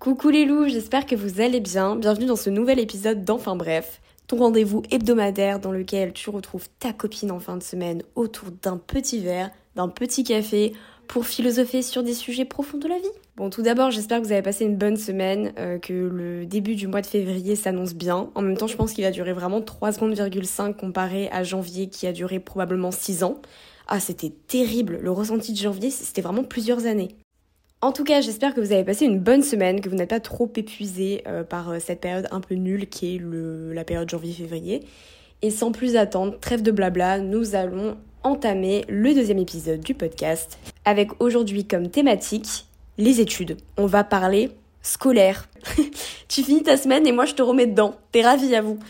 Coucou les loups, j'espère que vous allez bien. Bienvenue dans ce nouvel épisode d'Enfin Bref, ton rendez-vous hebdomadaire dans lequel tu retrouves ta copine en fin de semaine autour d'un petit verre, d'un petit café pour philosopher sur des sujets profonds de la vie. Bon, tout d'abord, j'espère que vous avez passé une bonne semaine, euh, que le début du mois de février s'annonce bien. En même temps, je pense qu'il va durer vraiment 3 secondes,5 secondes comparé à janvier qui a duré probablement 6 ans. Ah, c'était terrible. Le ressenti de janvier, c'était vraiment plusieurs années. En tout cas, j'espère que vous avez passé une bonne semaine, que vous n'êtes pas trop épuisé euh, par euh, cette période un peu nulle qui est la période janvier-février. Et sans plus attendre, trêve de blabla, nous allons entamer le deuxième épisode du podcast avec aujourd'hui comme thématique les études. On va parler scolaire. tu finis ta semaine et moi je te remets dedans. T'es ravi à vous.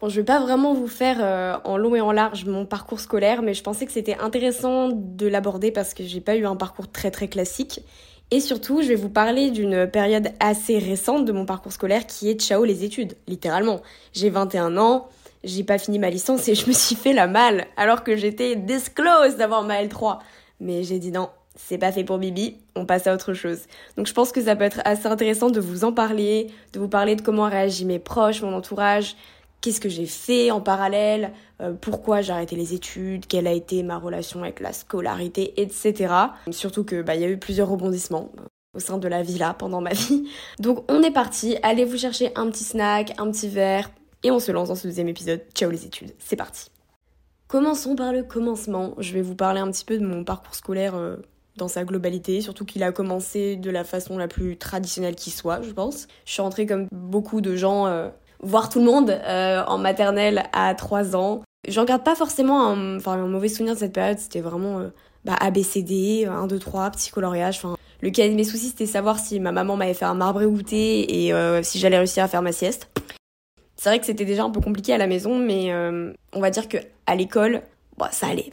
Bon, je vais pas vraiment vous faire euh, en long et en large mon parcours scolaire, mais je pensais que c'était intéressant de l'aborder parce que j'ai pas eu un parcours très très classique. Et surtout, je vais vous parler d'une période assez récente de mon parcours scolaire qui est ciao les études, littéralement. J'ai 21 ans, j'ai pas fini ma licence et je me suis fait la malle alors que j'étais disclose d'avoir ma L3. Mais j'ai dit non, c'est pas fait pour Bibi, on passe à autre chose. Donc je pense que ça peut être assez intéressant de vous en parler, de vous parler de comment réagissent mes proches, mon entourage, qu'est-ce que j'ai fait en parallèle, euh, pourquoi j'ai arrêté les études, quelle a été ma relation avec la scolarité, etc. Surtout que bah y a eu plusieurs rebondissements euh, au sein de la villa pendant ma vie. Donc on est parti, allez vous chercher un petit snack, un petit verre, et on se lance dans ce deuxième épisode. Ciao les études, c'est parti. Commençons par le commencement. Je vais vous parler un petit peu de mon parcours scolaire euh, dans sa globalité, surtout qu'il a commencé de la façon la plus traditionnelle qui soit, je pense. Je suis rentrée comme beaucoup de gens voir tout le monde euh, en maternelle à 3 ans. J'en garde pas forcément un, enfin, un mauvais souvenir de cette période, c'était vraiment euh, bah, ABCD, 1, 2, 3, petit coloriage. Enfin, le cas de mes soucis, c'était savoir si ma maman m'avait fait un marbré goûter et si j'allais réussir à faire ma sieste. C'est vrai que c'était déjà un peu compliqué à la maison, mais on va dire que à l'école, bah, ça allait.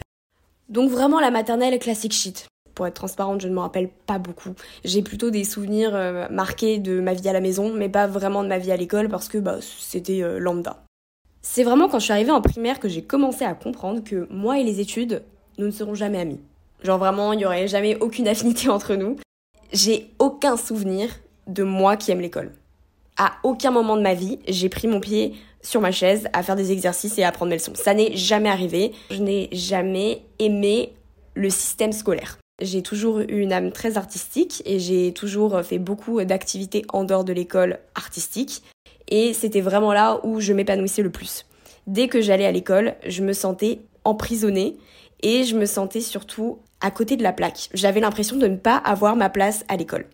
Donc vraiment la maternelle classique shit pour être transparente, je ne me rappelle pas beaucoup. J'ai plutôt des souvenirs euh, marqués de ma vie à la maison, mais pas vraiment de ma vie à l'école parce que bah, c'était euh, lambda. C'est vraiment quand je suis arrivée en primaire que j'ai commencé à comprendre que moi et les études, nous ne serons jamais amis. Genre vraiment, il n'y aurait jamais aucune affinité entre nous. J'ai aucun souvenir de moi qui aime l'école. À aucun moment de ma vie, j'ai pris mon pied sur ma chaise à faire des exercices et à apprendre mes leçons. Ça n'est jamais arrivé. Je n'ai jamais aimé le système scolaire. J'ai toujours eu une âme très artistique et j'ai toujours fait beaucoup d'activités en dehors de l'école artistique. Et c'était vraiment là où je m'épanouissais le plus. Dès que j'allais à l'école, je me sentais emprisonnée et je me sentais surtout à côté de la plaque. J'avais l'impression de ne pas avoir ma place à l'école.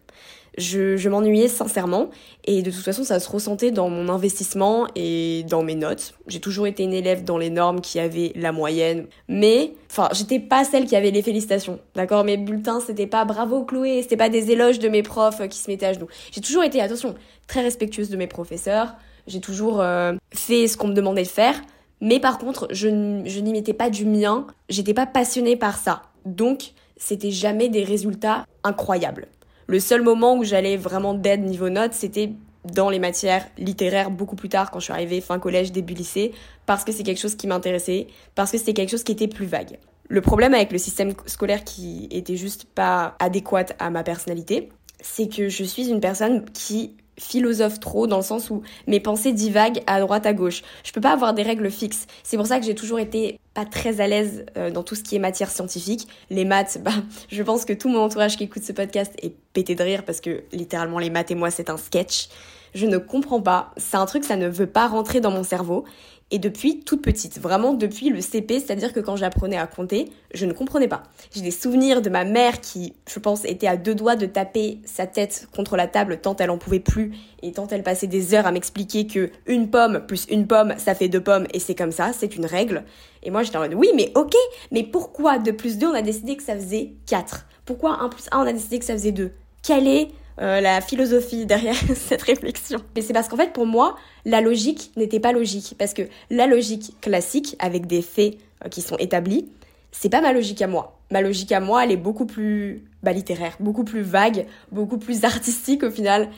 Je, m'ennuyais sincèrement et de toute façon ça se ressentait dans mon investissement et dans mes notes. J'ai toujours été une élève dans les normes qui avait la moyenne, mais enfin j'étais pas celle qui avait les félicitations, d'accord? Mes bulletins c'était pas bravo Chloé, c'était pas des éloges de mes profs qui se mettaient à genoux. J'ai toujours été attention très respectueuse de mes professeurs. J'ai toujours euh, fait ce qu'on me demandait de faire, mais par contre je, je n'y mettais pas du mien. J'étais pas passionnée par ça, donc c'était jamais des résultats incroyables. Le seul moment où j'allais vraiment d'aide niveau notes, c'était dans les matières littéraires beaucoup plus tard quand je suis arrivée fin collège, début lycée, parce que c'est quelque chose qui m'intéressait, parce que c'était quelque chose qui était plus vague. Le problème avec le système scolaire qui était juste pas adéquat à ma personnalité, c'est que je suis une personne qui philosophe trop dans le sens où mes pensées divaguent à droite à gauche. Je peux pas avoir des règles fixes. C'est pour ça que j'ai toujours été pas très à l'aise euh, dans tout ce qui est matière scientifique. Les maths, bah, je pense que tout mon entourage qui écoute ce podcast est pété de rire parce que littéralement les maths et moi c'est un sketch. Je ne comprends pas. C'est un truc, ça ne veut pas rentrer dans mon cerveau. Et depuis toute petite, vraiment depuis le CP, c'est-à-dire que quand j'apprenais à compter, je ne comprenais pas. J'ai des souvenirs de ma mère qui, je pense, était à deux doigts de taper sa tête contre la table tant elle en pouvait plus et tant elle passait des heures à m'expliquer que une pomme plus une pomme, ça fait deux pommes et c'est comme ça, c'est une règle. Et moi j'étais en mode oui mais ok, mais pourquoi 2 plus 2 on a décidé que ça faisait 4 Pourquoi 1 plus 1 on a décidé que ça faisait 2 Quelle est euh, la philosophie derrière cette réflexion. Mais c'est parce qu'en fait, pour moi, la logique n'était pas logique. Parce que la logique classique, avec des faits euh, qui sont établis, c'est pas ma logique à moi. Ma logique à moi, elle est beaucoup plus bah, littéraire, beaucoup plus vague, beaucoup plus artistique au final.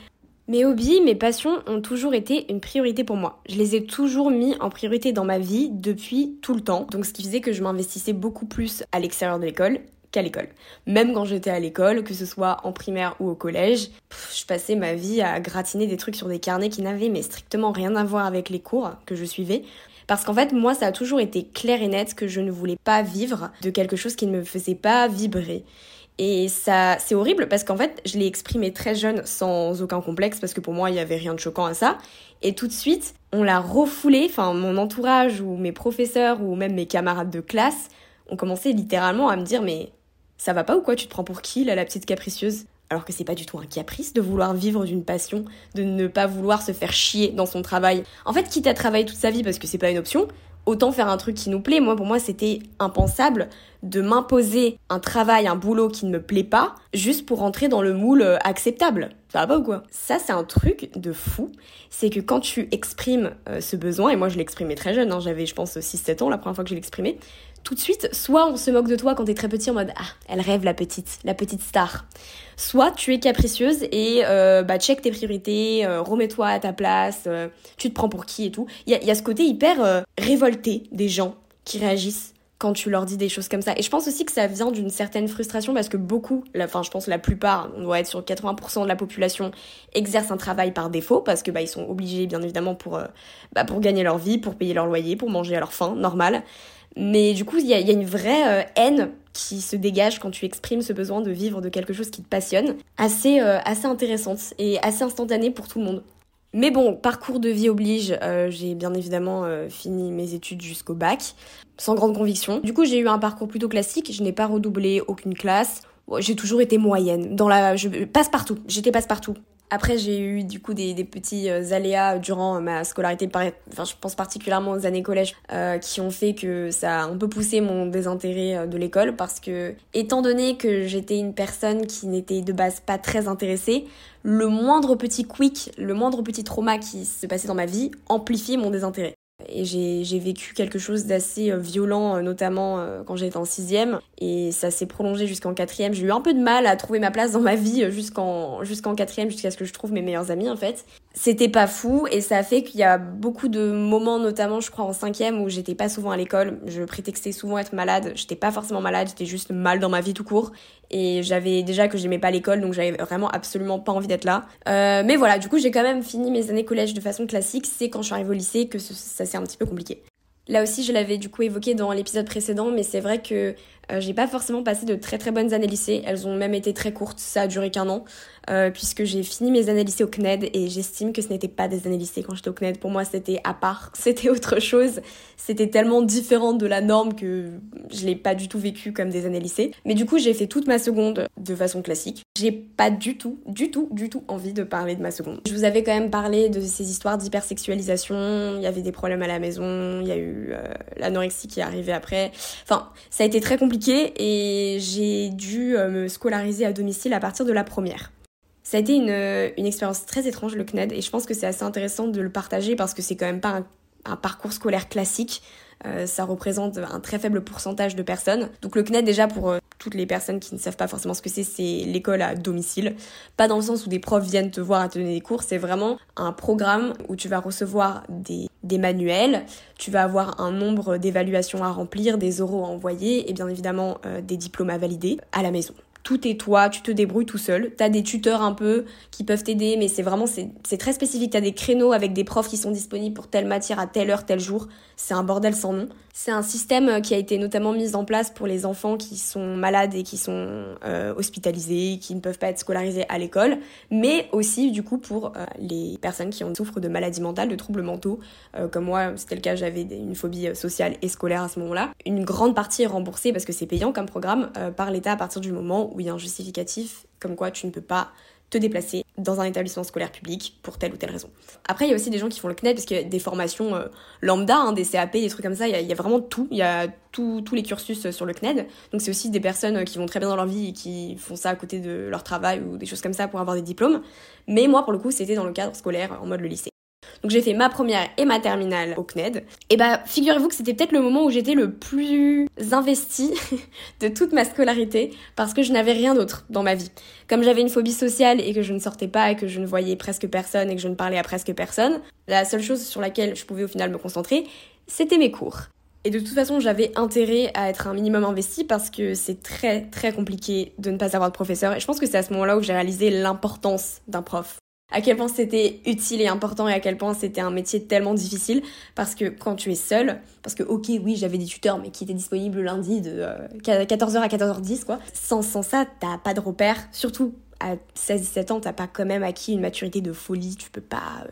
Mes hobbies, mes passions ont toujours été une priorité pour moi. Je les ai toujours mis en priorité dans ma vie depuis tout le temps. Donc ce qui faisait que je m'investissais beaucoup plus à l'extérieur de l'école l'école. Même quand j'étais à l'école, que ce soit en primaire ou au collège, je passais ma vie à gratiner des trucs sur des carnets qui n'avaient mais strictement rien à voir avec les cours que je suivais. Parce qu'en fait, moi, ça a toujours été clair et net que je ne voulais pas vivre de quelque chose qui ne me faisait pas vibrer. Et ça, c'est horrible parce qu'en fait, je l'ai exprimé très jeune sans aucun complexe parce que pour moi, il n'y avait rien de choquant à ça. Et tout de suite, on l'a refoulé, enfin, mon entourage ou mes professeurs ou même mes camarades de classe ont commencé littéralement à me dire mais ça va pas ou quoi? Tu te prends pour qui là, la petite capricieuse? Alors que c'est pas du tout un caprice de vouloir vivre d'une passion, de ne pas vouloir se faire chier dans son travail. En fait, quitte à travailler toute sa vie parce que c'est pas une option, autant faire un truc qui nous plaît. Moi, pour moi, c'était impensable de m'imposer un travail, un boulot qui ne me plaît pas, juste pour rentrer dans le moule euh, acceptable. Ça va pas ou quoi? Ça, c'est un truc de fou. C'est que quand tu exprimes euh, ce besoin, et moi je l'exprimais très jeune, hein, j'avais je pense 6-7 ans la première fois que je l'exprimais, tout de suite, soit on se moque de toi quand t'es très petit en mode ah, elle rêve la petite, la petite star. Soit tu es capricieuse et euh, bah check tes priorités, euh, remets-toi à ta place, euh, tu te prends pour qui et tout. Il y a, y a, ce côté hyper révolté des gens qui réagissent quand tu leur dis des choses comme ça. Et je pense aussi que ça vient d'une certaine frustration parce que beaucoup, enfin je pense la plupart, on doit être sur 80% de la population, exercent un travail par défaut parce que bah ils sont obligés bien évidemment pour, bah, pour gagner leur vie, pour payer leur loyer, pour manger à leur faim, normal. Mais du coup, il y a, une vraie euh, haine qui se dégage quand tu exprimes ce besoin de vivre de quelque chose qui te passionne, assez, euh, assez intéressante et assez instantanée pour tout le monde. Mais bon, parcours de vie oblige, euh, j'ai bien évidemment fini mes études jusqu'au bac, sans grande conviction. Du coup, j'ai eu un parcours plutôt classique, je n'ai pas redoublé aucune classe. J'ai toujours été moyenne, dans la, je passe partout, j'étais passe partout. Après, j'ai eu du coup des, petits euh, aléas durant ma scolarité, enfin, je pense particulièrement aux années collège, euh, qui ont fait que ça a un peu poussé mon désintérêt euh, de l'école parce que, étant donné que j'étais une personne qui n'était de base pas très intéressée, le moindre petit quick, le moindre petit trauma qui se passait dans ma vie amplifiait mon désintérêt. Et j'ai vécu quelque chose d'assez euh, violent, euh, notamment euh, quand j'étais en sixième. Et ça s'est prolongé jusqu'en quatrième. J'ai eu un peu de mal à trouver ma place dans ma vie jusqu'en quatrième, jusqu'à ce que je trouve mes meilleurs amis en fait. C'était pas fou et ça a fait qu'il y a beaucoup de moments, notamment je crois en cinquième, où j'étais pas souvent à l'école. Je prétextais souvent être malade. J'étais pas forcément malade, j'étais juste mal dans ma vie tout court. Et j'avais déjà que j'aimais pas l'école, donc j'avais vraiment absolument pas envie d'être là. Euh, mais voilà, du coup j'ai quand même fini mes années collège de façon classique. C'est quand je suis arrivée au lycée que ça s'est un petit peu compliqué. Là aussi, je l'avais du coup évoqué dans l'épisode précédent, mais c'est vrai que euh, j'ai pas forcément passé de très très bonnes années lycée. Elles ont même été très courtes, ça a duré qu'un an, euh, puisque j'ai fini mes années lycée au CNED et j'estime que ce n'était pas des années lycée quand j'étais au CNED. Pour moi, c'était à part, c'était autre chose. C'était tellement différent de la norme que je l'ai pas du tout vécu comme des années lycée. Mais du coup, j'ai fait toute ma seconde de façon classique. J'ai pas du tout, du tout, du tout envie de parler de ma seconde. Je vous avais quand même parlé de ces histoires d'hypersexualisation. Il y avait des problèmes à la maison, il y a eu euh, l'anorexie qui est arrivée après. Enfin, ça a été très compliqué et j'ai dû euh, me scolariser à domicile à partir de la première. Ça a été une, euh, expérience très étrange le CNED et je pense que c'est assez intéressant de le partager parce que c'est quand même pas un parcours scolaire classique. Euh, ça représente un très faible pourcentage de personnes. Donc le CNED déjà pour euh, toutes les personnes qui ne savent pas forcément ce que c'est, c'est l'école à domicile. Pas dans le sens où des profs viennent te voir à te donner des cours, c'est vraiment un programme où tu vas recevoir des, manuels, tu vas avoir un nombre d'évaluations à remplir, des oraux à envoyer et bien évidemment euh, des diplômes à valider à la maison tout est toi, tu te débrouilles tout seul. T'as des tuteurs un peu qui peuvent t'aider, mais c'est vraiment, c'est très spécifique. T'as des créneaux avec des profs qui sont disponibles pour telle matière à telle heure, tel jour. C'est un bordel sans nom. C'est un système euh, qui a été notamment mis en place pour les enfants qui sont malades et qui sont euh, hospitalisés, qui ne peuvent pas être scolarisés à l'école, mais aussi du coup pour euh, les personnes qui ont souffrent de maladies mentales, de troubles mentaux, comme moi, c'était le cas, j'avais une phobie sociale et scolaire à ce moment-là. Une grande partie est remboursée parce que c'est payant comme programme par l'État à partir du moment où il y a un justificatif comme quoi tu ne peux pas te déplacer dans un établissement scolaire public pour telle ou telle raison. Après, il y a aussi des gens qui font le CNED parce qu'il y a des formations euh, lambda, hein, des CAP, des trucs comme ça. Il y a, il y a vraiment tout. Il y a tous les cursus sur le CNED. Donc c'est aussi des personnes qui vont très bien dans leur vie et qui font ça à côté de leur travail ou des choses comme ça pour avoir des diplômes. Mais moi, pour le coup, c'était dans le cadre scolaire en mode le lycée. Donc j'ai fait ma première et ma terminale au CNED. Et bah figurez-vous que c'était peut-être le moment où j'étais le plus investie de toute ma scolarité parce que je n'avais rien d'autre dans ma vie. Comme j'avais une phobie sociale et que je ne sortais pas et que je ne voyais presque personne et que je ne parlais à presque personne, la seule chose sur laquelle je pouvais au final me concentrer, c'était mes cours. Et de toute façon, j'avais intérêt à être un minimum investi parce que c'est très très compliqué de ne pas avoir de professeur. Et je pense que c'est à ce moment-là où j'ai réalisé l'importance d'un prof. À quel point c'était utile et important et à quel point c'était un métier tellement difficile parce que quand tu es seul, parce que ok oui j'avais des tuteurs mais qui étaient disponibles le lundi de 14h euh, à 14h10 quoi. Sans, sans ça t'as pas de repère, surtout à 16-17 ans t'as pas quand même acquis une maturité de folie, tu peux pas euh,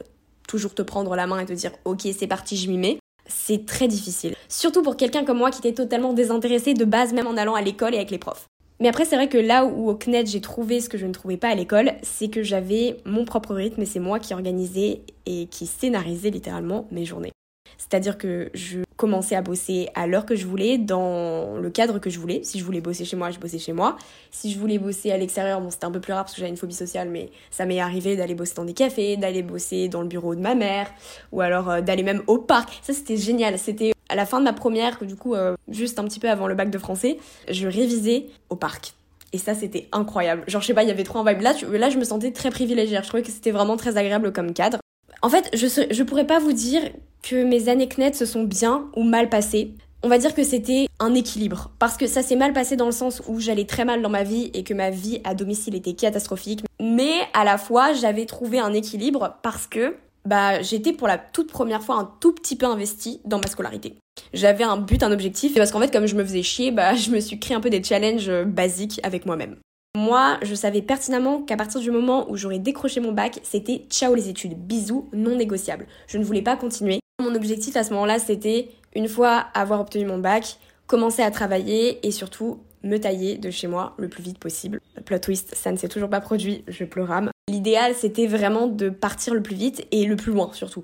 toujours te prendre la main et te dire ok c'est parti je m'y mets c'est très difficile. Surtout pour quelqu'un comme moi qui était totalement désintéressé de base, même en allant à l'école et avec les profs. Mais après, c'est vrai que là où au CNED j'ai trouvé ce que je ne trouvais pas à l'école, c'est que j'avais mon propre rythme et c'est moi qui organisais et qui scénarisais littéralement mes journées. C'est-à-dire que je commençais à bosser à l'heure que je voulais, dans le cadre que je voulais. Si je voulais bosser chez moi, je bossais chez moi. Si je voulais bosser à l'extérieur, bon, c'était un peu plus rare parce que j'avais une phobie sociale, mais ça m'est arrivé d'aller bosser dans des cafés, d'aller bosser dans le bureau de ma mère, ou alors euh, d'aller même au parc. Ça, c'était génial. C'était à la fin de ma première, que du coup, euh, juste un petit peu avant le bac de français, je révisais au parc. Et ça, c'était incroyable. Genre, je sais pas, il y avait trop un vibe. Là, là, je me sentais très privilégiée. Je trouvais que c'était vraiment très agréable comme cadre. En fait, je, je pourrais pas vous dire que mes années CNET se sont bien ou mal passées. On va dire que c'était un équilibre. Parce que ça s'est mal passé dans le sens où j'allais très mal dans ma vie et que ma vie à domicile était catastrophique. Mais à la fois, j'avais trouvé un équilibre parce que bah, j'étais pour la toute première fois un tout petit peu investie dans ma scolarité. J'avais un but, un objectif, et parce qu'en fait, comme je me faisais chier, bah, je me suis créé un peu des challenges basiques avec moi-même. Moi, je savais pertinemment qu'à partir du moment où j'aurais décroché mon bac, c'était ciao les études, bisous, non négociables. Je ne voulais pas continuer. Mon objectif à ce moment-là, c'était, une fois avoir obtenu mon bac, commencer à travailler et surtout me tailler de chez moi le plus vite possible. Plot twist, ça ne s'est toujours pas produit, je pleurame. L'idéal, c'était vraiment de partir le plus vite et le plus loin surtout.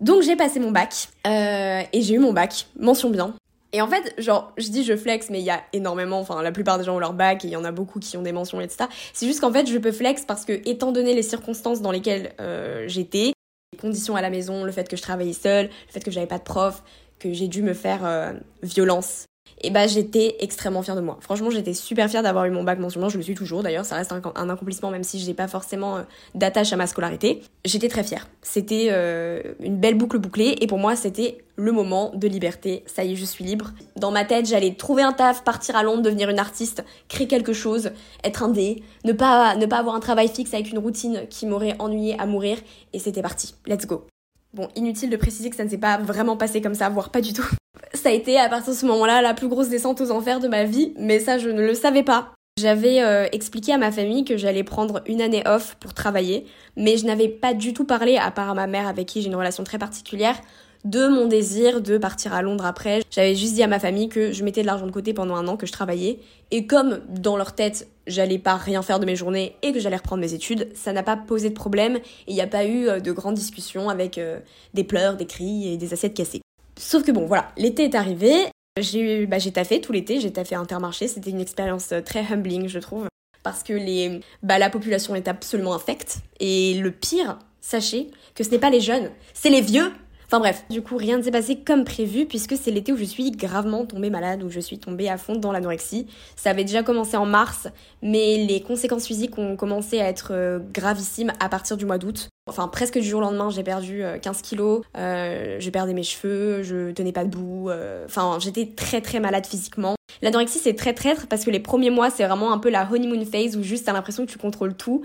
Donc j'ai passé mon bac euh, et j'ai eu mon bac, mention bien. Et en fait, genre, je dis je flex, mais il y a énormément, enfin, la plupart des gens ont leur bac et il y en a beaucoup qui ont des mentions, etc. C'est juste qu'en fait, je peux flex parce que, étant donné les circonstances dans lesquelles euh, j'étais, les conditions à la maison, le fait que je travaillais seule, le fait que j'avais pas de prof, que j'ai dû me faire euh, violence et bah j'étais extrêmement fière de moi. Franchement, j'étais super fière d'avoir eu mon bac mensuellement, je le suis toujours d'ailleurs, ça reste un, accomplissement même si je n'ai pas forcément euh, d'attache à ma scolarité. J'étais très fière. C'était euh, une belle boucle bouclée et pour moi, c'était le moment de liberté. Ça y est, je suis libre. Dans ma tête, j'allais trouver un taf, partir à Londres, devenir une artiste, créer quelque chose, être un dé, ne pas ne pas avoir un travail fixe avec une routine qui m'aurait ennuyé à mourir et c'était parti. Let's go. Bon, inutile de préciser que ça ne s'est pas vraiment passé comme ça, voire pas du tout. Ça a été à partir de ce moment-là la plus grosse descente aux enfers de ma vie, mais ça je ne le savais pas. J'avais euh, expliqué à ma famille que j'allais prendre une année off pour travailler, mais je n'avais pas du tout parlé, à part à ma mère avec qui j'ai une relation très particulière, de mon désir de partir à Londres après. J'avais juste dit à ma famille que je mettais de l'argent de côté pendant un an, que je travaillais. Et comme dans leur tête, j'allais pas rien faire de mes journées et que j'allais reprendre mes études, ça n'a pas posé de problème et il n'y a pas eu euh, de grandes discussions avec euh, des pleurs, des cris et des assiettes cassées. Sauf que bon, voilà, l'été est arrivé. J'ai bah, taffé tout l'été, j'ai taffé Intermarché. C'était une expérience euh, très humbling, je trouve. Parce que les, bah, la population est absolument infecte. Et le pire, sachez que ce n'est pas les jeunes, c'est les vieux Enfin bref, du coup rien ne s'est passé comme prévu puisque c'est l'été où je suis gravement tombée malade, où je suis tombée à fond dans l'anorexie. Ça avait déjà commencé en mars, mais les conséquences physiques ont commencé à être euh, gravissimes à partir du mois d'août. Enfin presque du jour au lendemain j'ai perdu 15 euh, kilos, euh, je perdais mes cheveux, je tenais pas debout, enfin j'étais très très malade physiquement. L'anorexie c'est très traître parce que les premiers mois c'est vraiment un peu la honeymoon phase où juste t'as l'impression que tu contrôles tout,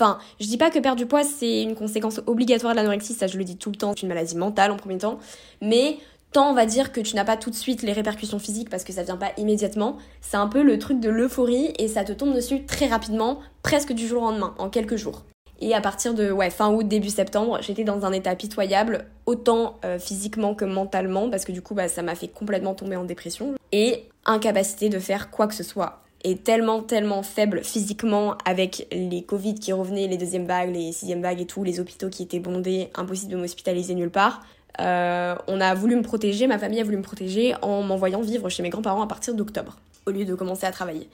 Enfin, je dis pas que perdre du poids c'est une conséquence obligatoire de l'anorexie, ça je le dis tout le temps, c'est une maladie mentale en premier temps, mais tant on va dire que tu n'as pas tout de suite les répercussions physiques parce que ça vient pas immédiatement, c'est un peu le truc de l'euphorie et ça te tombe dessus très rapidement, presque du jour au lendemain, en quelques jours. Et à partir de ouais, fin août, début septembre, j'étais dans un état pitoyable, autant euh, physiquement que mentalement, parce que du coup, bah, ça m'a fait complètement tomber en dépression. Et incapacité de faire quoi que ce soit est tellement, tellement faible physiquement avec les Covid qui revenaient, les deuxièmes vagues, les sixièmes vagues et tout, les hôpitaux qui étaient bondés, impossible de m'hospitaliser nulle part. Euh, on a voulu me protéger, ma famille a voulu me protéger en m'envoyant vivre chez mes grands-parents à partir d'octobre, au lieu de commencer à travailler.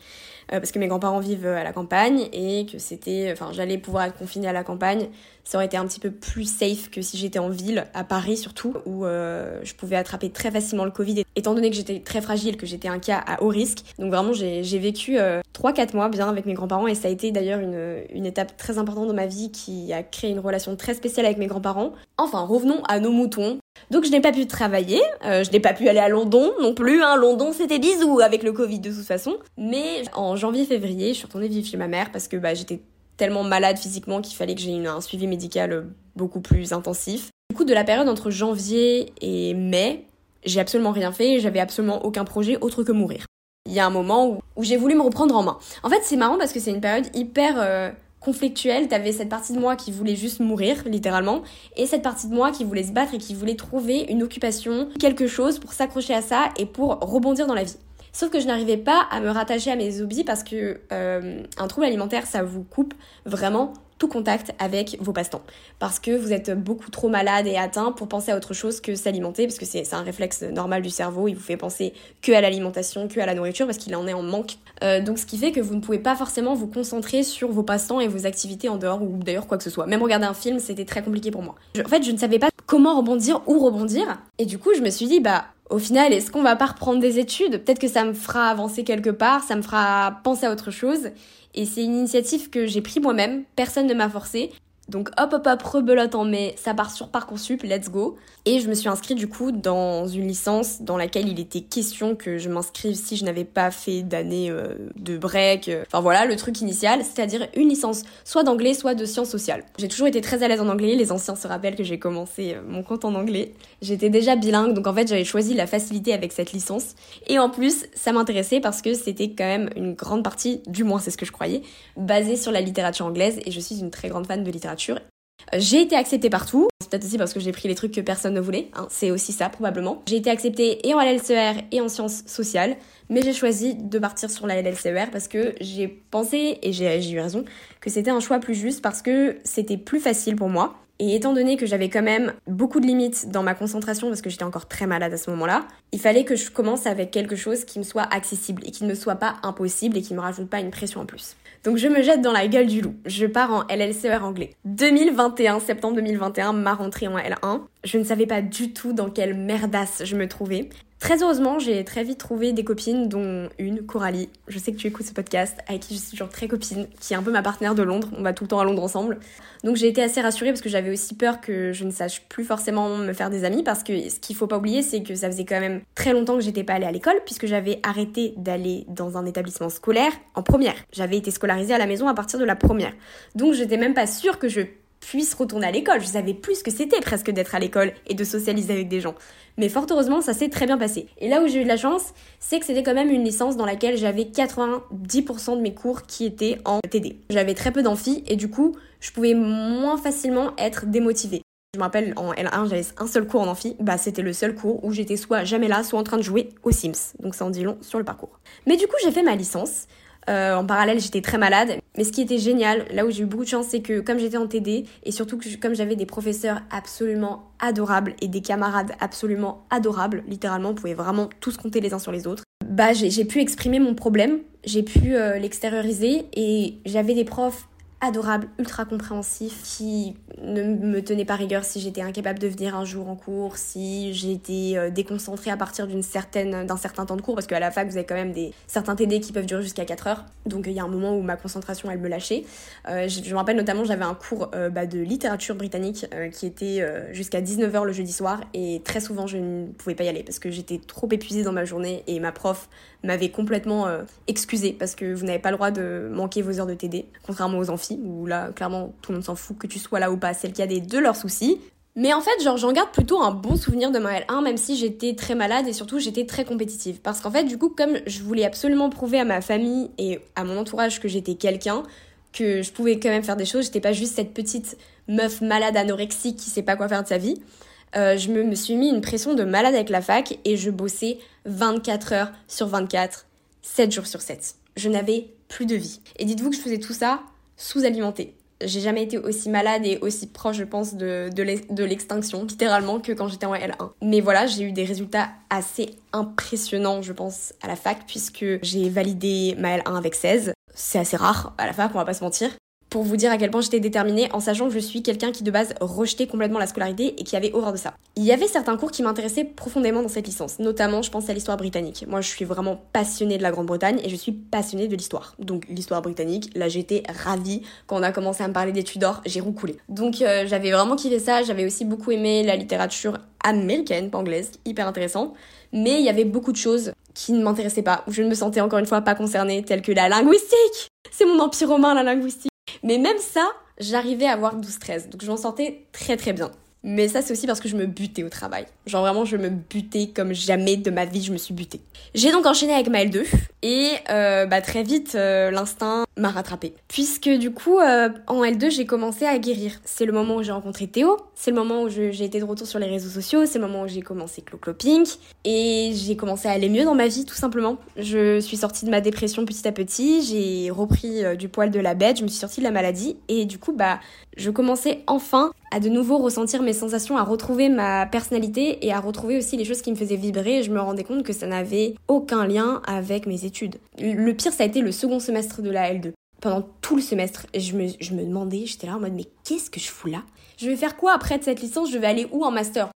Euh, parce que mes grands-parents vivent à la campagne et que c'était, enfin, j'allais pouvoir être confinée à la campagne. Ça aurait été un petit peu plus safe que si j'étais en ville, à Paris surtout, où euh, je pouvais attraper très facilement le Covid, étant donné que j'étais très fragile, que j'étais un cas à haut risque. Donc vraiment, j'ai vécu euh, 3-4 mois bien avec mes grands-parents et ça a été d'ailleurs une, étape très importante dans ma vie qui a créé une relation très spéciale avec mes grands-parents. Enfin, revenons à nos moutons. Donc je n'ai pas pu travailler, euh, je n'ai pas pu aller à London non plus, hein. London c'était bisous avec le Covid de toute façon. Mais en janvier-février, je suis retournée vivre chez ma mère parce que bah, j'étais tellement malade physiquement qu'il fallait que j'ai un suivi médical euh, beaucoup plus intensif. Du coup, de la période entre janvier et mai, j'ai absolument rien fait, j'avais absolument aucun projet autre que mourir. Il y a un moment où, j'ai voulu me reprendre en main. En fait, c'est marrant parce que c'est une période hyper euh, conflictuelle. T'avais cette partie de moi qui voulait juste mourir, littéralement, et cette partie de moi qui voulait se battre et qui voulait trouver une occupation, quelque chose pour s'accrocher à ça et pour rebondir dans la vie. Sauf que je n'arrivais pas à me rattacher à mes hobbies parce que euh, un trouble alimentaire, ça vous coupe vraiment tout contact avec vos passe-temps. Parce que vous êtes beaucoup trop malade et atteint pour penser à autre chose que s'alimenter, parce que c'est un réflexe normal du cerveau, il vous fait penser que à l'alimentation, que à la nourriture, parce qu'il en est en manque. Euh, donc ce qui fait que vous ne pouvez pas forcément vous concentrer sur vos passe-temps et vos activités en dehors, ou d'ailleurs quoi que ce soit. Même regarder un film, c'était très compliqué pour moi. en fait, je ne savais pas comment rebondir, ou rebondir, et du coup, je me suis dit, bah, au final, est-ce qu'on va pas reprendre des études? Peut-être que ça me fera avancer quelque part, ça me fera penser à autre chose. Et c'est une initiative que j'ai pris moi-même, personne ne m'a forcé. Donc hop hop hop, rebelote en mai, ça part sur Parcoursup, let's go. Et je me suis inscrite du coup dans une licence dans laquelle il était question que je m'inscrive si je n'avais pas fait d'année euh, de break. Enfin voilà, le truc initial, c'est-à-dire une licence soit d'anglais, soit de sciences sociales. J'ai toujours été très à l'aise en anglais, les anciens se rappellent que j'ai commencé euh, mon compte en anglais. J'étais déjà bilingue, donc en fait j'avais choisi la facilité avec cette licence. Et en plus, ça m'intéressait parce que c'était quand même une grande partie, du moins c'est ce que je croyais, basée sur la littérature anglaise et je suis une très grande fan de littérature j'ai été acceptée partout. C'est peut-être aussi parce que j'ai pris les trucs que personne ne voulait. Hein. C'est aussi ça, probablement. J'ai été acceptée et en LLCR et en sciences sociales. Mais j'ai choisi de partir sur la LLCR parce que j'ai pensé, et j'ai eu raison, que c'était un choix plus juste parce que c'était plus facile pour moi. Et étant donné que j'avais quand même beaucoup de limites dans ma concentration parce que j'étais encore très malade à ce moment-là, il fallait que je commence avec quelque chose qui me soit accessible et qui ne me soit pas impossible et qui ne me rajoute pas une pression en plus. Donc je me jette dans la gueule du loup. Je pars en LLCR anglais. 2021, septembre 2021, ma rentrée en L1. Je ne savais pas du tout dans quelle merdasse je me trouvais. Très heureusement, j'ai très vite trouvé des copines, dont une, Coralie. Je sais que tu écoutes ce podcast, avec qui je suis toujours très copine, qui est un peu ma partenaire de Londres. On va tout le temps à Londres ensemble. Donc j'ai été assez rassurée parce que j'avais aussi peur que je ne sache plus forcément me faire des amis parce que ce qu'il faut pas oublier, c'est que ça faisait quand même très longtemps que j'étais pas allée à l'école puisque j'avais arrêté d'aller dans un établissement scolaire en première. J'avais été scolarisée à la maison à partir de la première. Donc j'étais même pas sûre que je puisse retourner à l'école. Je savais plus ce que c'était presque d'être à l'école et de socialiser avec des gens. Mais fort heureusement, ça s'est très bien passé. Et là où j'ai eu de la chance, c'est que c'était quand même une licence dans laquelle j'avais 90% de mes cours qui étaient en TD. J'avais très peu d'amphi et du coup, je pouvais moins facilement être démotivée. Je me rappelle en L1, j'avais un seul cours en amphi, bah c'était le seul cours où j'étais soit jamais là, soit en train de jouer aux Sims. Donc ça en dit long sur le parcours. Mais du coup, j'ai fait ma licence. Euh, en parallèle, j'étais très malade. Mais ce qui était génial, là où j'ai eu beaucoup de chance, c'est que comme j'étais en TD, et surtout que comme j'avais des professeurs absolument adorables et des camarades absolument adorables, littéralement, on pouvait vraiment tous compter les uns sur les autres, bah j'ai pu exprimer mon problème, j'ai pu euh, l'extérioriser, et j'avais des profs adorable, ultra compréhensif, qui ne me tenait pas rigueur si j'étais incapable de venir un jour en cours, si j'étais euh, déconcentrée à partir d'une certaine d'un certain temps de cours, parce qu'à la fac vous avez quand même des certains TD qui peuvent durer jusqu'à 4 heures, donc il y a un moment où ma concentration elle me lâchait. Euh, je, me rappelle notamment j'avais un cours euh, bah, de littérature britannique qui était jusqu'à 19h le jeudi soir. Et très souvent je ne pouvais pas y aller parce que j'étais trop épuisée dans ma journée. Et ma prof m'avait complètement excusée parce que vous n'avez pas le droit de manquer vos heures de TD, contrairement aux amphis où là, clairement, tout le monde s'en fout que tu sois là ou pas, c'est le cas des deux leurs soucis. Mais en fait, genre, j'en garde plutôt un bon souvenir de ma L1, même si j'étais très malade et surtout j'étais très compétitive. Parce qu'en fait, du coup, comme je voulais absolument prouver à ma famille et à mon entourage que j'étais quelqu'un, que je pouvais quand même faire des choses, j'étais pas juste cette petite meuf malade anorexique qui sait pas quoi faire de sa vie. Euh, je me, suis mis une pression de malade avec la fac et je bossais 24 heures sur 24, 7 jours sur 7. Je n'avais plus de vie. Et dites-vous que je faisais tout ça sous-alimentée. J'ai jamais été aussi malade et aussi proche, je pense, de, de l'extinction, littéralement, que quand j'étais en L1. Mais voilà, j'ai eu des résultats assez impressionnants, je pense, à la fac, puisque j'ai validé ma L1 avec 16. C'est assez rare à la fac, on va pas se mentir. Pour vous dire à quel point j'étais déterminée en sachant que je suis quelqu'un qui de base rejetait complètement la scolarité et qui avait horreur de ça. Il y avait certains cours qui m'intéressaient profondément dans cette licence, notamment je pense à l'histoire britannique. Moi je suis vraiment passionnée de la Grande-Bretagne et je suis passionnée de l'histoire. Donc l'histoire britannique, là j'étais ravie quand on a commencé à me parler des Tudors, j'ai roucoulé. Donc euh, j'avais vraiment kiffé ça, j'avais aussi beaucoup aimé la littérature américaine, pas anglaise, hyper intéressant. Mais il y avait beaucoup de choses qui ne m'intéressaient pas, où je ne me sentais encore une fois pas concernée, telles que la linguistique. C'est mon empire romain la linguistique. Mais même ça, j'arrivais à avoir 12-13. Donc je m'en sortais très très bien. Mais ça, c'est aussi parce que je me butais au travail. Genre vraiment, je me butais comme jamais de ma vie, je me suis butée. J'ai donc enchaîné avec ma L2 et euh, bah, très vite, euh, l'instinct m'a rattrapé. Puisque du coup, euh, en L2, j'ai commencé à guérir. C'est le moment où j'ai rencontré Théo, c'est le moment où j'ai été de retour sur les réseaux sociaux, c'est le moment où j'ai commencé Clo Pink et j'ai commencé à aller mieux dans ma vie, tout simplement. Je suis sortie de ma dépression petit à petit, j'ai repris du poil de la bête, je me suis sortie de la maladie et du coup, bah, je commençais enfin à de nouveau ressentir mes sensations, à retrouver ma personnalité et à retrouver aussi les choses qui me faisaient vibrer. je me rendais compte que ça n'avait aucun lien avec mes études. Le pire, ça a été le second semestre de la L2. Pendant tout le semestre, je me, je me demandais, j'étais là en mode mais qu'est-ce que je fous là? Je vais faire quoi après de cette licence? Je vais aller où en master?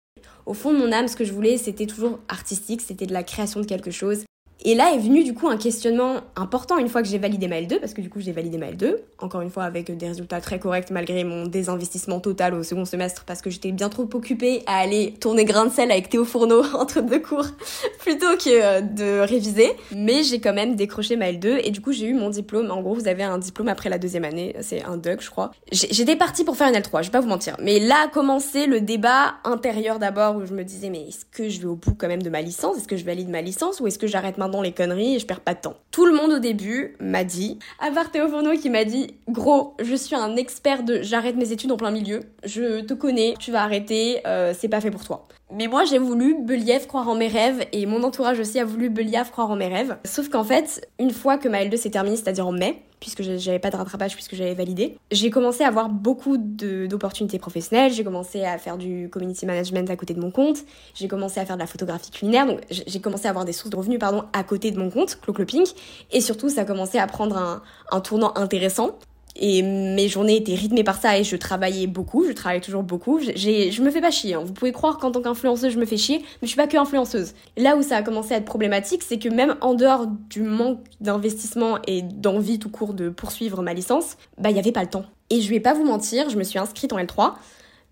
Au fond de mon âme, ce que je voulais, c'était toujours artistique, c'était de la création de quelque chose. Et là est venu du coup un questionnement important une fois que j'ai validé ma L2, parce que du coup j'ai validé ma L2, encore une fois avec des résultats très corrects malgré mon désinvestissement total au second semestre, parce que j'étais bien trop occupée à aller tourner grain de sel avec Théo Fourneau entre deux cours, plutôt que euh, de réviser. Mais j'ai quand même décroché ma L2 et du coup j'ai eu mon diplôme. En gros vous avez un diplôme après la deuxième année, c'est un DUG je crois. J'étais partie pour faire une L3, je vais pas vous mentir. Mais là a commencé le débat intérieur d'abord où je me disais mais est-ce que je vais au bout quand même de ma licence? Est-ce que je valide ma licence? Ou est-ce que j'arrête maintenant les conneries et je perds pas de temps. Tout le monde au début m'a dit, à part Théo Fourneau qui m'a dit, gros, je suis un expert de j'arrête mes études en plein milieu, je te connais, tu vas arrêter, euh, c'est pas fait pour toi. Mais moi j'ai voulu Belief croire en mes rêves et mon entourage aussi a voulu Belief croire en mes rêves. Sauf qu'en fait, une fois que ma L2 s'est terminée, c'est-à-dire en mai, puisque j'avais pas de rattrapage puisque j'avais validé. J'ai commencé à avoir beaucoup d'opportunités professionnelles, j'ai commencé à faire du community management à côté de mon compte, j'ai commencé à faire de la photographie culinaire, donc j'ai commencé à avoir des sources de revenus pardon, à côté de mon compte, Clo Pink, et surtout ça a commencé à prendre un tournant intéressant et mes journées étaient rythmées par ça et je travaillais beaucoup, je travaille toujours beaucoup. Je me fais pas chier. Hein. Vous pouvez croire qu'en tant qu'influenceuse, je me fais chier, mais je suis pas que influenceuse. Là où ça a commencé à être problématique, c'est que même en dehors du manque d'investissement et d'envie tout court de poursuivre ma licence, bah il y avait pas le temps. Et je vais pas vous mentir, je me suis inscrite en L3,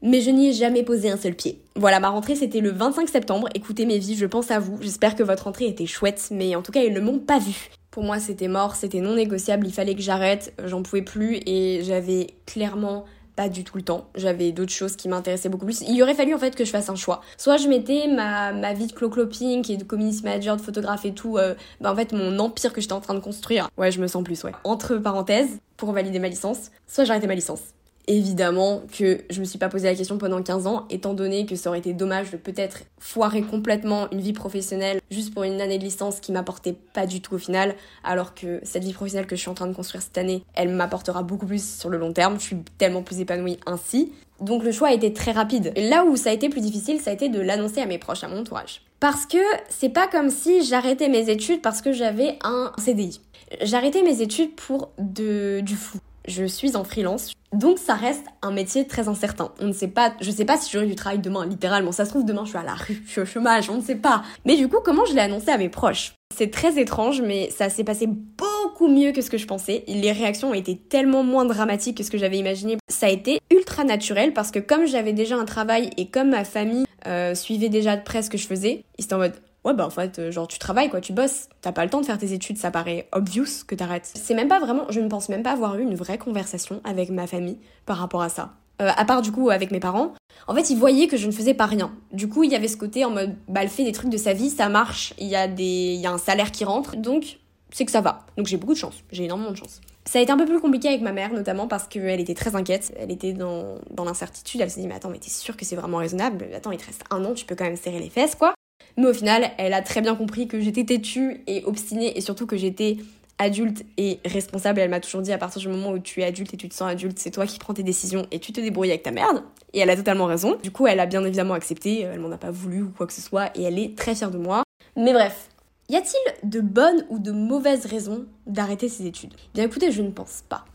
mais je n'y ai jamais posé un seul pied. Voilà, ma rentrée c'était le 25 septembre. Écoutez mes vies, je pense à vous. J'espère que votre rentrée était chouette, mais en tout cas ils ne m'ont pas vue. Pour moi, c'était mort, c'était non négociable, il fallait que j'arrête, j'en pouvais plus et j'avais clairement pas du tout le temps. J'avais d'autres choses qui m'intéressaient beaucoup plus. Il aurait fallu en fait que je fasse un choix. Soit je mettais ma, vie de clo-cloping et de community manager, de photographe et tout, euh, bah en fait mon empire que j'étais en train de construire. Ouais, je me sens plus, ouais. Entre parenthèses, pour valider ma licence, soit j'arrêtais ma licence évidemment que je me suis pas posé la question pendant 15 ans, étant donné que ça aurait été dommage de peut-être foirer complètement une vie professionnelle juste pour une année de licence qui m'apportait pas du tout au final, alors que cette vie professionnelle que je suis en train de construire cette année, elle m'apportera beaucoup plus sur le long terme. Je suis tellement plus épanouie ainsi. Donc le choix a été très rapide. Là où ça a été plus difficile, ça a été de l'annoncer à mes proches, à mon entourage. Parce que c'est pas comme si j'arrêtais mes études parce que j'avais un CDI. J'arrêtais mes études pour de, du flou je suis en freelance. Donc ça reste un métier très incertain. On ne sait pas, je sais pas si j'aurai du travail demain, littéralement. Ça se trouve demain je suis à la rue, je suis au chômage, on ne sait pas. Mais du coup, comment je l'ai annoncé à mes proches? C'est très étrange, mais ça s'est passé beaucoup mieux que ce que je pensais. Les réactions ont été tellement moins dramatiques que ce que j'avais imaginé. Ça a été ultra naturel parce que comme j'avais déjà un travail et comme ma famille euh, suivait déjà de près ce que je faisais, ils étaient en mode ouais bah en fait euh, genre tu travailles quoi tu bosses. T'as pas le temps de faire tes études ça paraît obvious que t'arrêtes. C'est même pas vraiment je ne pense même pas avoir eu une vraie conversation avec ma famille par rapport à ça. Euh, à part du coup avec mes parents. En fait ils voyaient que je ne faisais pas rien. Du coup il y avait ce côté en mode bah elle fait des trucs de sa vie ça marche il y a des il y a un salaire qui rentre donc c'est que ça va. Donc j'ai beaucoup de chance. J'ai énormément de chance. Ça a été un peu plus compliqué avec ma mère, notamment parce qu'elle était très inquiète. Elle était dans, dans l'incertitude. Elle s'est dit, mais attends, mais t'es sûre que c'est vraiment raisonnable? Attends, il te reste un an, tu peux quand même serrer les fesses, quoi. Mais au final, elle a très bien compris que j'étais têtue et obstinée et surtout que j'étais adulte et responsable. Elle m'a toujours dit à partir du moment où tu es adulte et tu te sens adulte, c'est toi qui prends tes décisions et tu te débrouilles avec ta merde. Et elle a totalement raison. Du coup, elle a bien évidemment accepté, elle m'en a pas voulu ou quoi que ce soit et elle est très fière de moi. Mais bref, y a-t-il de bonnes ou de mauvaises raisons d'arrêter ses études? Bien écoutez, je ne pense pas.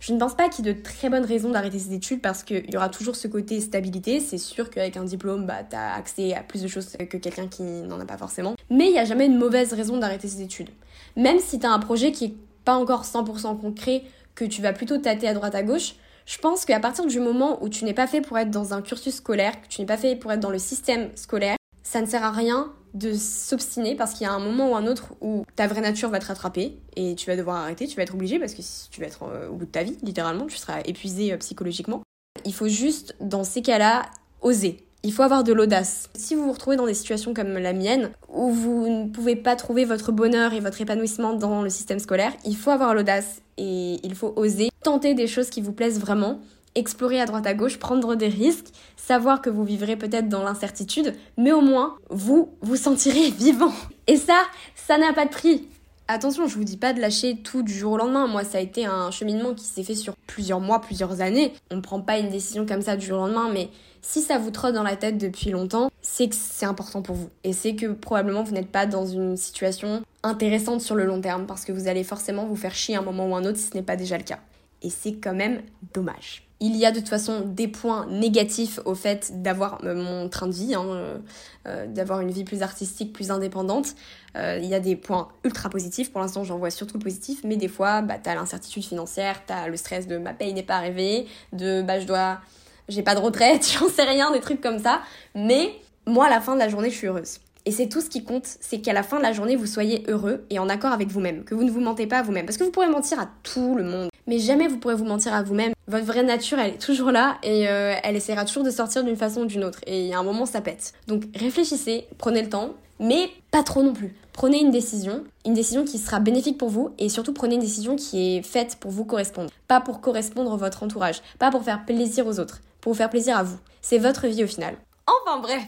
Je ne pense pas qu'il y ait de très bonnes raisons d'arrêter ses études parce qu'il y aura toujours ce côté stabilité. C'est sûr qu'avec un diplôme, bah, tu as accès à plus de choses que quelqu'un qui n'en a pas forcément. Mais il n'y a jamais une mauvaise raison d'arrêter ses études. Même si tu as un projet qui est pas encore 100% concret, que tu vas plutôt tâter à droite à gauche, je pense qu'à partir du moment où tu n'es pas fait pour être dans un cursus scolaire, que tu n'es pas fait pour être dans le système scolaire, ça ne sert à rien de s'obstiner parce qu'il y a un moment ou un autre où ta vraie nature va te rattraper et tu vas devoir arrêter, tu vas être obligé parce que tu vas être euh, au bout de ta vie, littéralement, tu seras épuisé euh, psychologiquement. Il faut juste, dans ces cas-là, oser. Il faut avoir de l'audace. Si vous vous retrouvez dans des situations comme la mienne, où vous ne pouvez pas trouver votre bonheur et votre épanouissement dans le système scolaire, il faut avoir l'audace et il faut oser tenter des choses qui vous plaisent vraiment explorer à droite à gauche, prendre des risques, savoir que vous vivrez peut-être dans l'incertitude, mais au moins, vous vous sentirez vivant. Et ça, ça n'a pas de prix. Attention, je vous dis pas de lâcher tout du jour au lendemain. Moi, ça a été un cheminement qui s'est fait sur plusieurs mois, plusieurs années. On ne prend pas une décision comme ça du jour au lendemain, mais si ça vous trotte dans la tête depuis longtemps, c'est que c'est important pour vous. Et c'est que probablement vous n'êtes pas dans une situation intéressante sur le long terme parce que vous allez forcément vous faire chier un moment ou un autre si ce n'est pas déjà le cas. Et c'est quand même dommage. Il y a de toute façon des points négatifs au fait d'avoir euh, mon train de vie, hein, euh, euh, d'avoir une vie plus artistique, plus indépendante. il y a des points ultra positifs. Pour l'instant, j'en vois surtout positif, mais des fois, bah, t'as l'incertitude financière, t'as le stress de ma paye n'est pas arrivée, de bah, je dois, j'ai pas de retraite, j'en sais rien, des trucs comme ça. Mais moi, à la fin de la journée, je suis heureuse. Et c'est tout ce qui compte, c'est qu'à la fin de la journée, vous soyez heureux et en accord avec vous-même, que vous ne vous mentez pas à vous-même. Parce que vous pourrez mentir à tout le monde, mais jamais vous pourrez vous mentir à vous-même. Votre vraie nature, elle est toujours là et euh, elle essaiera toujours de sortir d'une façon ou d'une autre. Et il y a un moment, ça pète. Donc réfléchissez, prenez le temps, mais pas trop non plus. Prenez une décision, une décision qui sera bénéfique pour vous et surtout prenez une décision qui est faite pour vous correspondre. Pas pour correspondre à votre entourage, pas pour faire plaisir aux autres, pour vous faire plaisir à vous. C'est votre vie au final. Enfin bref,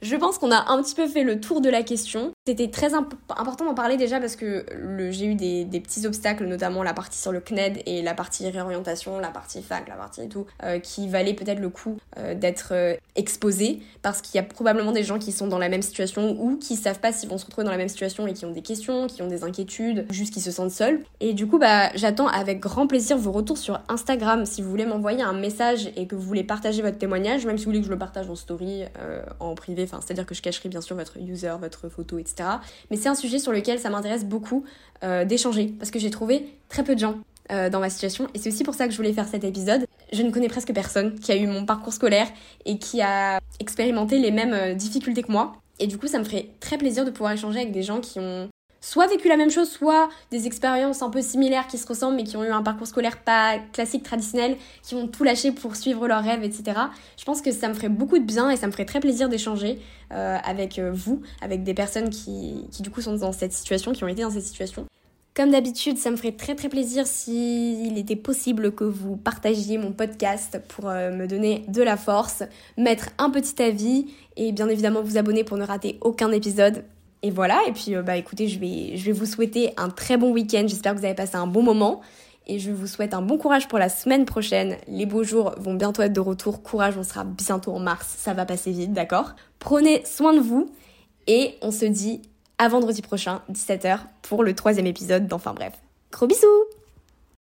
je pense qu'on a un petit peu fait le tour de la question. C'était très important d'en parler déjà parce que j'ai eu des, petits obstacles, notamment la partie sur le CNED et la partie réorientation, la partie fac, la partie et tout, euh, qui valaient peut-être le coup euh, d'être euh, parce qu'il y a probablement des gens qui sont dans la même situation ou qui savent pas s'ils vont se retrouver dans la même situation et qui ont des questions, qui ont des inquiétudes, juste qui se sentent seuls. Et du coup, bah, j'attends avec grand plaisir vos retours sur Instagram si vous voulez m'envoyer un message et que vous voulez partager votre témoignage, même si vous voulez que je le partage en story euh, en privé, c'est-à-dire que je cacherai bien sûr votre user, votre photo, etc. Mais c'est un sujet sur lequel ça m'intéresse beaucoup euh, d'échanger parce que j'ai trouvé très peu de gens euh, dans ma situation et c'est aussi pour ça que je voulais faire cet épisode. Je ne connais presque personne qui a eu mon parcours scolaire et qui a expérimenté les mêmes difficultés que moi. Et du coup, ça me ferait très plaisir de pouvoir échanger avec des gens qui ont soit vécu la même chose, soit des expériences un peu similaires qui se ressemblent mais qui ont eu un parcours scolaire pas classique, traditionnel, qui ont tout lâché pour suivre leurs rêves, etc. Je pense que ça me ferait beaucoup de bien et ça me ferait très plaisir d'échanger euh, avec euh, vous, avec des personnes qui, qui du coup sont dans cette situation, qui ont été dans cette situation. Comme d'habitude, ça me ferait très très plaisir s'il était possible que vous partagiez mon podcast pour euh, me donner de la force, mettre un petit avis et bien évidemment vous abonner pour ne rater aucun épisode. Et voilà, et puis euh, bah écoutez, je vais, je vais vous souhaiter un très bon week-end, j'espère que vous avez passé un bon moment. Et je vous souhaite un bon courage pour la semaine prochaine. Les beaux jours vont bientôt être de retour. Courage, on sera bientôt en mars. Ça va passer vite, d'accord? Prenez soin de vous. Et on se dit à vendredi prochain, 17h, pour le troisième épisode d'Enfin Bref. Gros bisous